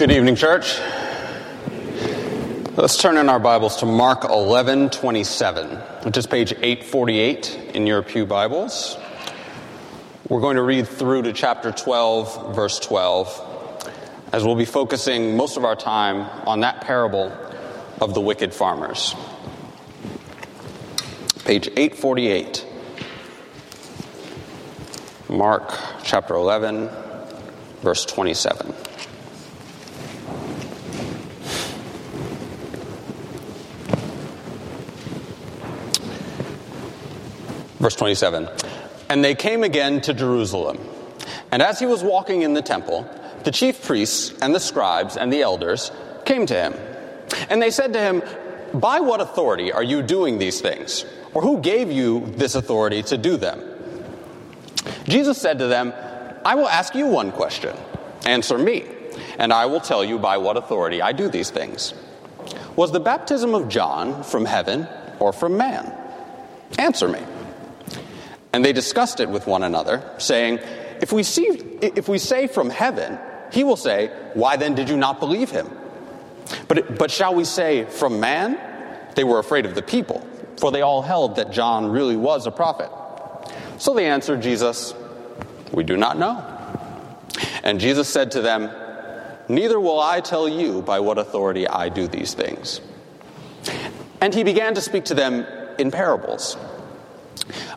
Good evening, church. Let's turn in our Bibles to Mark 11 27, which is page 848 in your Pew Bibles. We're going to read through to chapter 12, verse 12, as we'll be focusing most of our time on that parable of the wicked farmers. Page 848. Mark chapter 11, verse 27. Verse 27. And they came again to Jerusalem. And as he was walking in the temple, the chief priests and the scribes and the elders came to him. And they said to him, By what authority are you doing these things? Or who gave you this authority to do them? Jesus said to them, I will ask you one question. Answer me, and I will tell you by what authority I do these things. Was the baptism of John from heaven or from man? Answer me. And they discussed it with one another, saying, if we, see, if we say from heaven, he will say, Why then did you not believe him? But, but shall we say from man? They were afraid of the people, for they all held that John really was a prophet. So they answered Jesus, We do not know. And Jesus said to them, Neither will I tell you by what authority I do these things. And he began to speak to them in parables.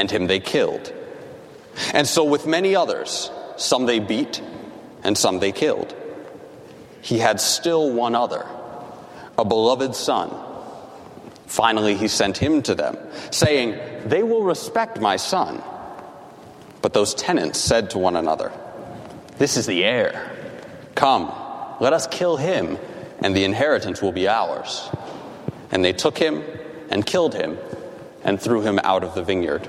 and him they killed. And so with many others, some they beat, and some they killed. He had still one other, a beloved son. Finally, he sent him to them, saying, They will respect my son. But those tenants said to one another, This is the heir. Come, let us kill him, and the inheritance will be ours. And they took him and killed him and threw him out of the vineyard.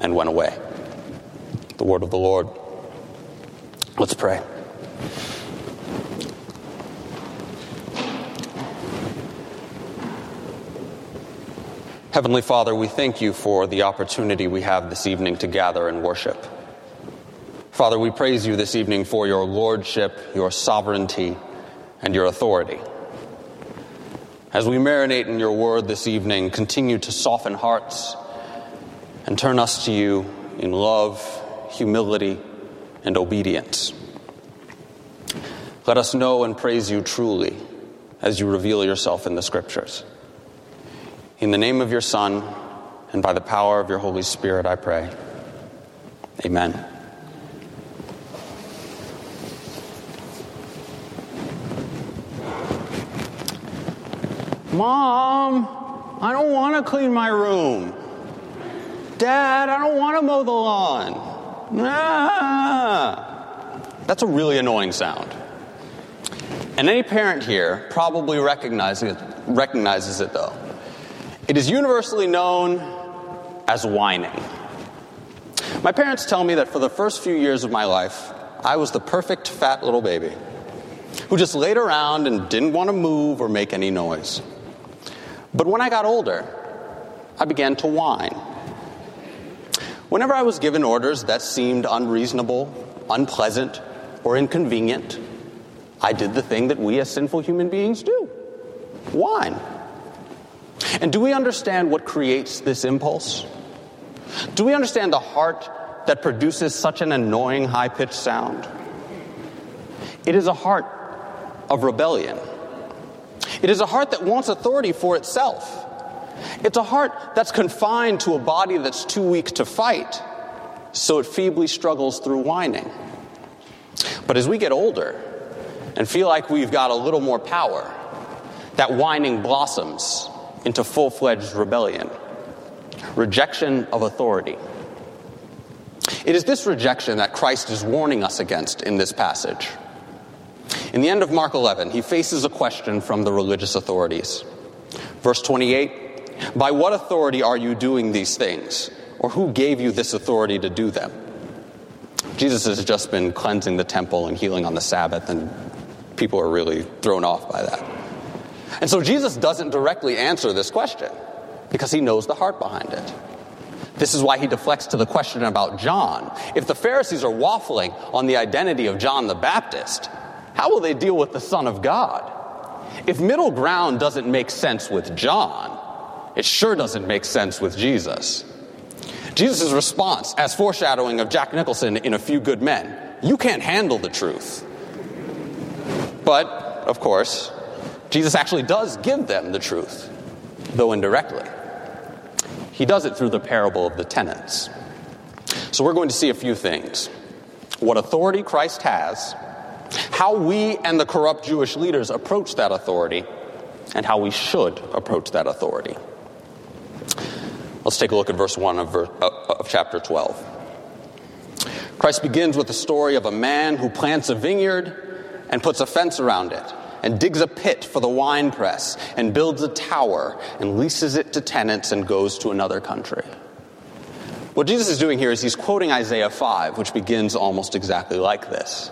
and went away. The word of the Lord. Let's pray. Heavenly Father, we thank you for the opportunity we have this evening to gather and worship. Father, we praise you this evening for your lordship, your sovereignty, and your authority. As we marinate in your word this evening, continue to soften hearts and turn us to you in love, humility, and obedience. Let us know and praise you truly as you reveal yourself in the scriptures. In the name of your Son and by the power of your Holy Spirit, I pray. Amen. Mom, I don't want to clean my room. Dad, I don't want to mow the lawn. Ah. That's a really annoying sound. And any parent here probably recognizes it, recognizes it though. It is universally known as whining. My parents tell me that for the first few years of my life, I was the perfect fat little baby who just laid around and didn't want to move or make any noise. But when I got older, I began to whine. Whenever I was given orders that seemed unreasonable, unpleasant, or inconvenient, I did the thing that we as sinful human beings do whine. And do we understand what creates this impulse? Do we understand the heart that produces such an annoying high pitched sound? It is a heart of rebellion. It is a heart that wants authority for itself. It's a heart that's confined to a body that's too weak to fight, so it feebly struggles through whining. But as we get older and feel like we've got a little more power, that whining blossoms into full fledged rebellion, rejection of authority. It is this rejection that Christ is warning us against in this passage. In the end of Mark 11, he faces a question from the religious authorities. Verse 28 By what authority are you doing these things? Or who gave you this authority to do them? Jesus has just been cleansing the temple and healing on the Sabbath, and people are really thrown off by that. And so Jesus doesn't directly answer this question because he knows the heart behind it. This is why he deflects to the question about John. If the Pharisees are waffling on the identity of John the Baptist, how will they deal with the Son of God? If middle ground doesn't make sense with John, it sure doesn't make sense with Jesus. Jesus' response, as foreshadowing of Jack Nicholson in A Few Good Men, you can't handle the truth. But, of course, Jesus actually does give them the truth, though indirectly. He does it through the parable of the tenants. So we're going to see a few things what authority Christ has, how we and the corrupt Jewish leaders approach that authority, and how we should approach that authority. Let's take a look at verse 1 of, verse, uh, of chapter 12. Christ begins with the story of a man who plants a vineyard and puts a fence around it and digs a pit for the wine press and builds a tower and leases it to tenants and goes to another country. What Jesus is doing here is he's quoting Isaiah 5, which begins almost exactly like this.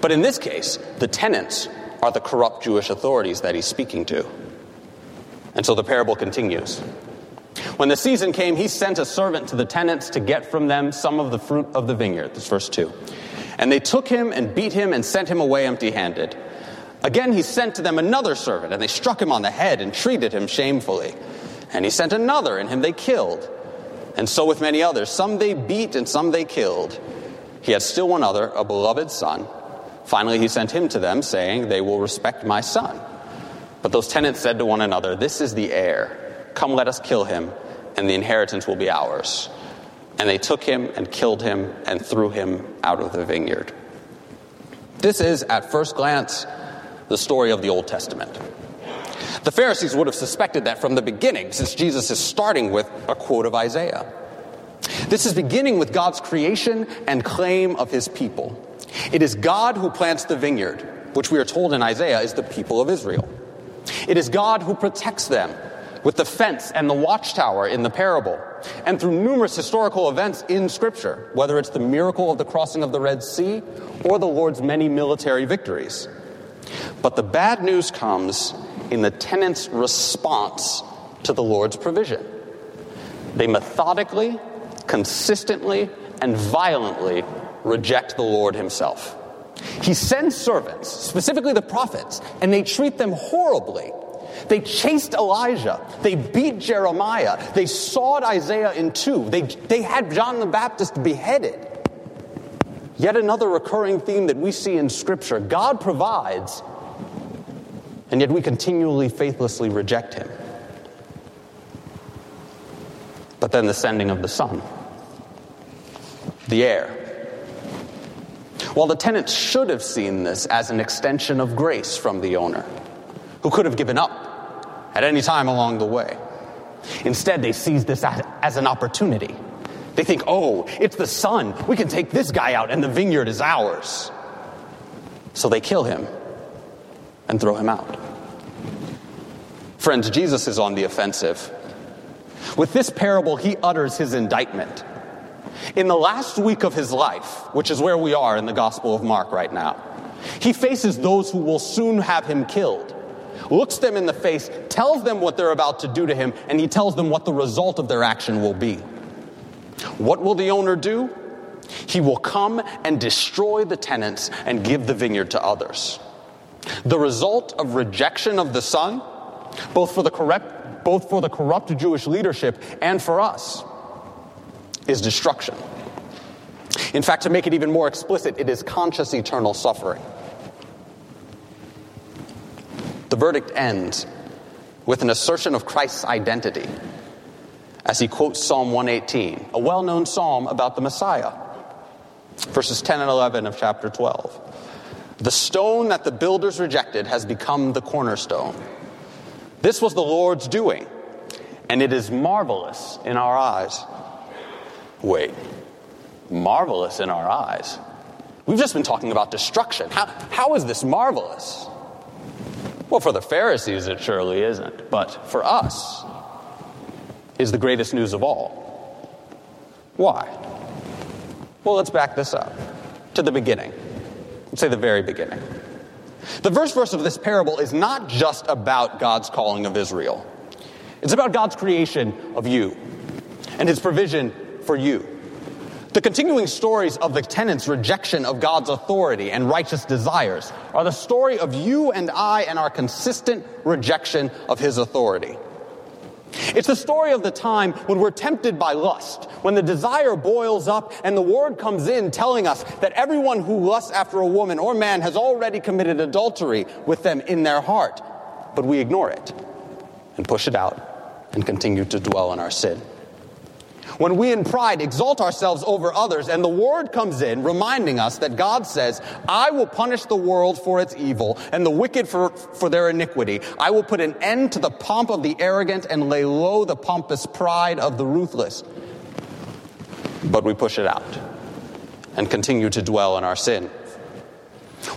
But in this case, the tenants are the corrupt Jewish authorities that he's speaking to. And so the parable continues. When the season came, he sent a servant to the tenants to get from them some of the fruit of the vineyard. This verse 2. And they took him and beat him and sent him away empty handed. Again, he sent to them another servant, and they struck him on the head and treated him shamefully. And he sent another, and him they killed. And so with many others. Some they beat, and some they killed. He had still one other, a beloved son. Finally, he sent him to them, saying, They will respect my son. But those tenants said to one another, This is the heir. Come, let us kill him, and the inheritance will be ours. And they took him and killed him and threw him out of the vineyard. This is, at first glance, the story of the Old Testament. The Pharisees would have suspected that from the beginning, since Jesus is starting with a quote of Isaiah. This is beginning with God's creation and claim of his people. It is God who plants the vineyard, which we are told in Isaiah is the people of Israel. It is God who protects them with the fence and the watchtower in the parable, and through numerous historical events in Scripture, whether it's the miracle of the crossing of the Red Sea or the Lord's many military victories. But the bad news comes in the tenants' response to the Lord's provision. They methodically, consistently, and violently reject the Lord Himself. He sends servants, specifically the prophets, and they treat them horribly. They chased Elijah. They beat Jeremiah. They sawed Isaiah in two. They, they had John the Baptist beheaded. Yet another recurring theme that we see in Scripture God provides, and yet we continually faithlessly reject Him. But then the sending of the Son, the heir. While the tenants should have seen this as an extension of grace from the owner, who could have given up at any time along the way. Instead, they seize this as, an opportunity they think, oh, it's the son. We can take this guy out and the vineyard is ours. So they kill him and throw him out. Friends, Jesus is on the offensive. With this parable, he utters his indictment. In the last week of his life, which is where we are in the Gospel of Mark right now, he faces those who will soon have him killed, looks them in the face, tells them what they're about to do to him, and he tells them what the result of their action will be. What will the owner do? He will come and destroy the tenants and give the vineyard to others. The result of rejection of the Son, both for the corrupt, both for the corrupt Jewish leadership and for us, is destruction. In fact, to make it even more explicit, it is conscious eternal suffering. The verdict ends with an assertion of Christ's identity as he quotes Psalm 118, a well known psalm about the Messiah. Verses 10 and 11 of chapter 12. The stone that the builders rejected has become the cornerstone. This was the Lord's doing, and it is marvelous in our eyes. Wait, marvelous in our eyes? We've just been talking about destruction. How, how is this marvelous? Well, for the Pharisees, it surely isn't. But for us, is the greatest news of all. Why? Well, let's back this up to the beginning. Let's say the very beginning. The first verse of this parable is not just about God's calling of Israel, it's about God's creation of you and his provision for you. The continuing stories of the tenants' rejection of God's authority and righteous desires are the story of you and I and our consistent rejection of His authority. It's the story of the time when we're tempted by lust, when the desire boils up and the word comes in telling us that everyone who lusts after a woman or man has already committed adultery with them in their heart. But we ignore it and push it out and continue to dwell in our sin. When we in pride exalt ourselves over others and the word comes in reminding us that God says, I will punish the world for its evil and the wicked for, for their iniquity. I will put an end to the pomp of the arrogant and lay low the pompous pride of the ruthless. But we push it out and continue to dwell in our sin.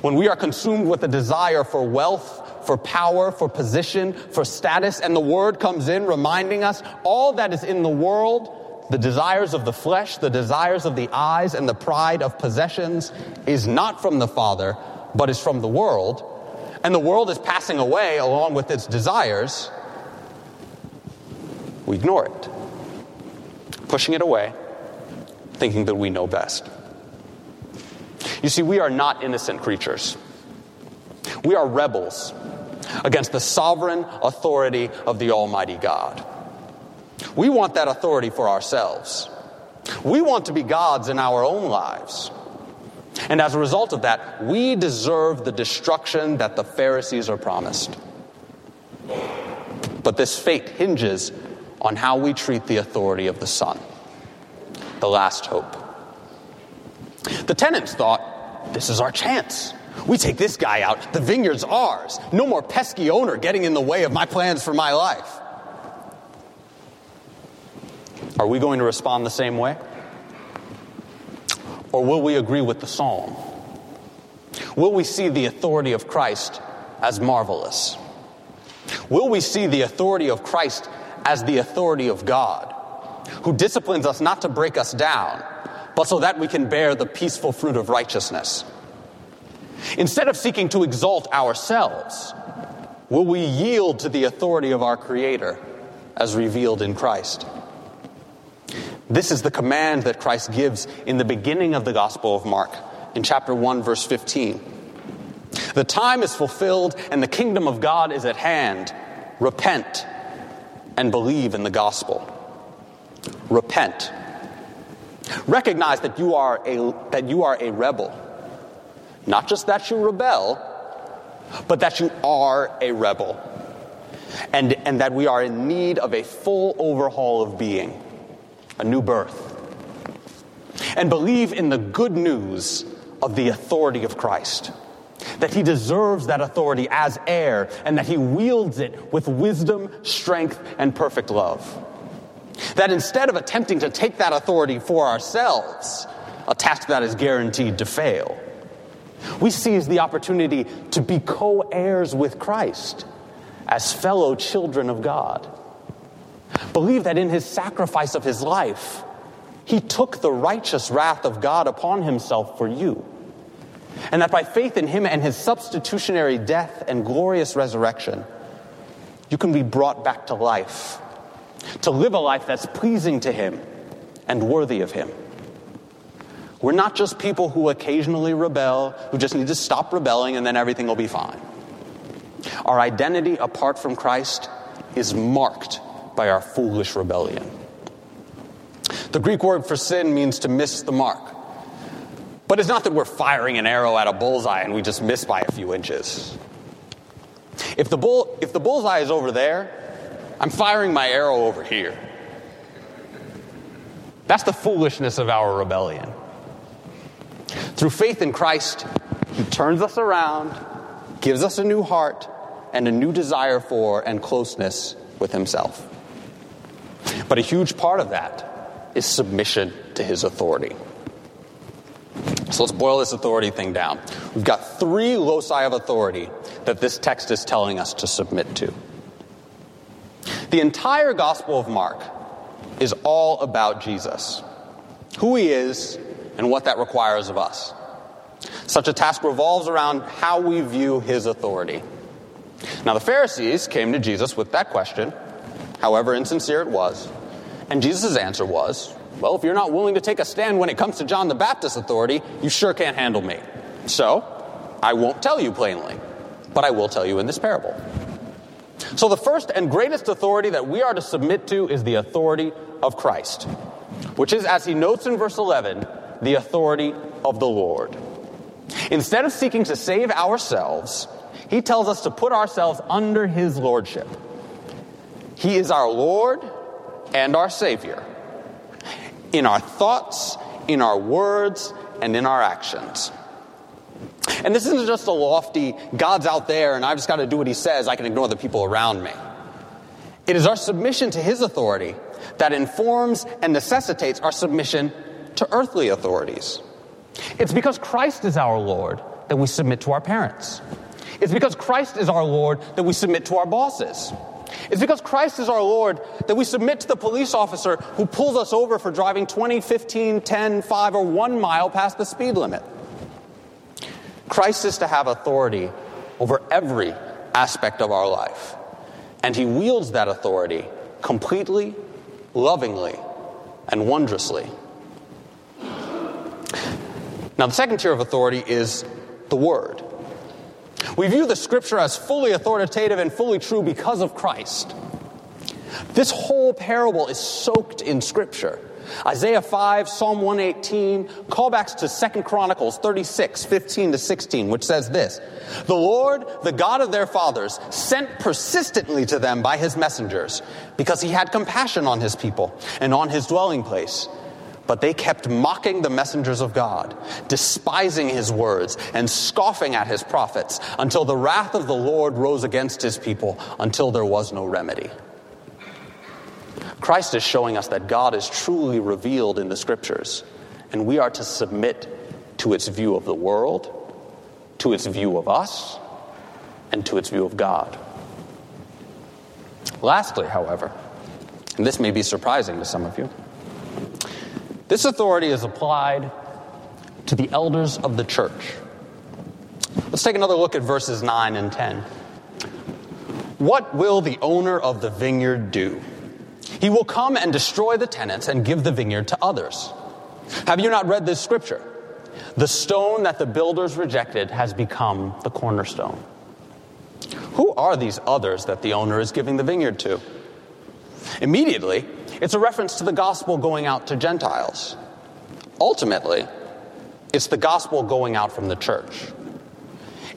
When we are consumed with a desire for wealth, for power, for position, for status, and the word comes in reminding us all that is in the world the desires of the flesh, the desires of the eyes, and the pride of possessions is not from the Father, but is from the world, and the world is passing away along with its desires, we ignore it, pushing it away, thinking that we know best. You see, we are not innocent creatures. We are rebels against the sovereign authority of the Almighty God. We want that authority for ourselves. We want to be gods in our own lives. And as a result of that, we deserve the destruction that the Pharisees are promised. But this fate hinges on how we treat the authority of the Son, the last hope. The tenants thought, this is our chance. We take this guy out, the vineyard's ours. No more pesky owner getting in the way of my plans for my life. Are we going to respond the same way? Or will we agree with the psalm? Will we see the authority of Christ as marvelous? Will we see the authority of Christ as the authority of God, who disciplines us not to break us down, but so that we can bear the peaceful fruit of righteousness? Instead of seeking to exalt ourselves, will we yield to the authority of our Creator as revealed in Christ? This is the command that Christ gives in the beginning of the Gospel of Mark, in chapter 1, verse 15. The time is fulfilled and the kingdom of God is at hand. Repent and believe in the gospel. Repent. Recognize that you are a, that you are a rebel. Not just that you rebel, but that you are a rebel. And, and that we are in need of a full overhaul of being a new birth, and believe in the good news of the authority of Christ. That he deserves that authority as heir, and that he wields it with wisdom, strength, and perfect love. That instead of attempting to take that authority for ourselves, a task that is guaranteed to fail, we seize the opportunity to be co heirs with Christ as fellow children of God. Believe that in his sacrifice of his life, he took the righteous wrath of God upon himself for you. And that by faith in him and his substitutionary death and glorious resurrection, you can be brought back to life, to live a life that's pleasing to him and worthy of him. We're not just people who occasionally rebel, who just need to stop rebelling and then everything will be fine. Our identity apart from Christ is marked by our foolish rebellion. The Greek word for sin means to miss the mark. But it's not that we're firing an arrow at a bullseye and we just miss by a few inches. If the, bull, if the bullseye is over there, I'm firing my arrow over here. That's the foolishness of our rebellion. Through faith in Christ, He turns us around, gives us a new heart, and a new desire for and closeness with Himself. But a huge part of that is submission to His authority. So let's boil this authority thing down. We've got three loci of authority that this text is telling us to submit to. The entire Gospel of Mark is all about Jesus, who he is, and what that requires of us. Such a task revolves around how we view his authority. Now, the Pharisees came to Jesus with that question, however insincere it was, and Jesus' answer was, Well, if you're not willing to take a stand when it comes to John the Baptist's authority, you sure can't handle me. So, I won't tell you plainly, but I will tell you in this parable. So, the first and greatest authority that we are to submit to is the authority of Christ, which is, as he notes in verse 11, the authority of the Lord. Instead of seeking to save ourselves, he tells us to put ourselves under his lordship. He is our Lord and our Savior in our thoughts, in our words, and in our actions. And this isn't just a lofty, God's out there and I've just got to do what he says, I can ignore the people around me. It is our submission to his authority that informs and necessitates our submission to earthly authorities. It's because Christ is our Lord that we submit to our parents. It's because Christ is our Lord that we submit to our bosses. It's because Christ is our Lord that we submit to the police officer who pulls us over for driving 20, 15, 10, 5, or 1 mile past the speed limit. Christ is to have authority over every aspect of our life. And he wields that authority completely, lovingly, and wondrously. Now, the second tier of authority is the Word. We view the Scripture as fully authoritative and fully true because of Christ. This whole parable is soaked in Scripture. Isaiah 5, Psalm 118, callbacks to 2 Chronicles 36, 15 to 16, which says this The Lord, the God of their fathers, sent persistently to them by his messengers, because he had compassion on his people and on his dwelling place. But they kept mocking the messengers of God, despising his words, and scoffing at his prophets, until the wrath of the Lord rose against his people, until there was no remedy. Christ is showing us that God is truly revealed in the scriptures, and we are to submit to its view of the world, to its view of us, and to its view of God. Lastly, however, and this may be surprising to some of you, this authority is applied to the elders of the church. Let's take another look at verses 9 and 10. What will the owner of the vineyard do? He will come and destroy the tenants and give the vineyard to others. Have you not read this scripture? The stone that the builders rejected has become the cornerstone. Who are these others that the owner is giving the vineyard to? Immediately, it's a reference to the gospel going out to Gentiles. Ultimately, it's the gospel going out from the church.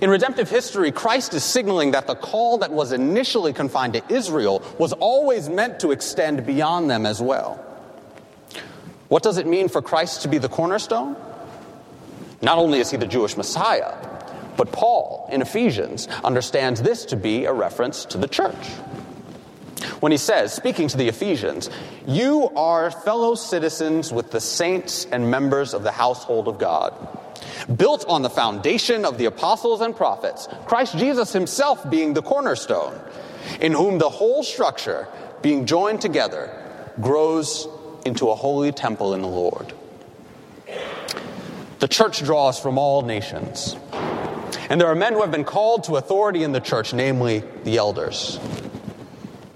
In redemptive history, Christ is signaling that the call that was initially confined to Israel was always meant to extend beyond them as well. What does it mean for Christ to be the cornerstone? Not only is he the Jewish Messiah, but Paul in Ephesians understands this to be a reference to the church when he says, speaking to the Ephesians, You are fellow citizens with the saints and members of the household of God, built on the foundation of the apostles and prophets, Christ Jesus himself being the cornerstone, in whom the whole structure, being joined together, grows into a holy temple in the Lord. The church draws from all nations. And there are men who have been called to authority in the church, namely the elders.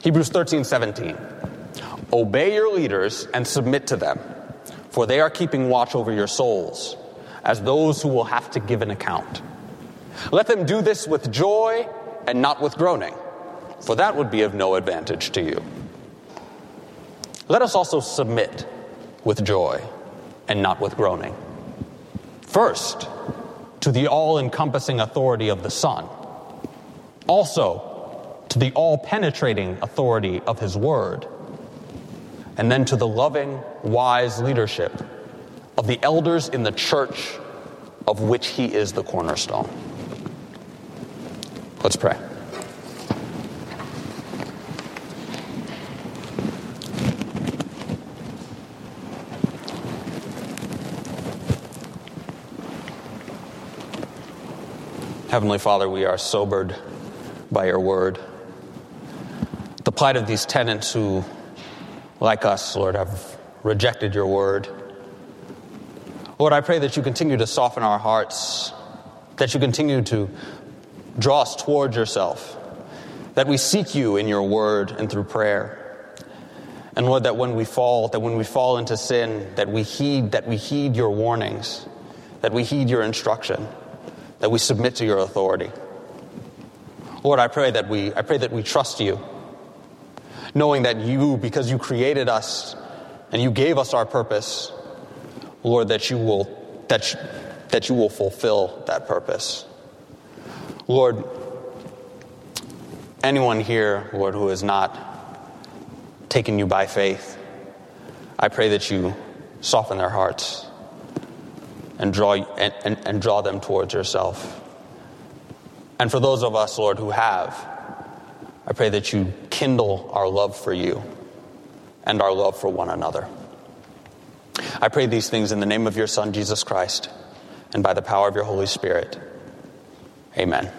Hebrews 13, 17. Obey your leaders and submit to them, for they are keeping watch over your souls, as those who will have to give an account. Let them do this with joy and not with groaning, for that would be of no advantage to you. Let us also submit with joy and not with groaning. First, to the all encompassing authority of the Son. Also, to the all penetrating authority of His Word, and then to the loving, wise leadership of the elders in the church of which He is the cornerstone. Let's pray. Heavenly Father, we are sobered by your word. Of these tenants who, like us, Lord, have rejected your word. Lord, I pray that you continue to soften our hearts, that you continue to draw us towards yourself, that we seek you in your word and through prayer. And Lord, that when we fall, that when we fall into sin, that we heed, that we heed your warnings, that we heed your instruction that we submit to your authority. Lord, I pray that we, I pray that we trust you, knowing that you, because you created us and you gave us our purpose, Lord, that you will, that, you, that you will fulfill that purpose. Lord, anyone here, Lord, who has not taken you by faith, I pray that you soften their hearts and draw, and, and, and draw them towards yourself. And for those of us, Lord, who have, I pray that you kindle our love for you and our love for one another. I pray these things in the name of your Son, Jesus Christ, and by the power of your Holy Spirit. Amen.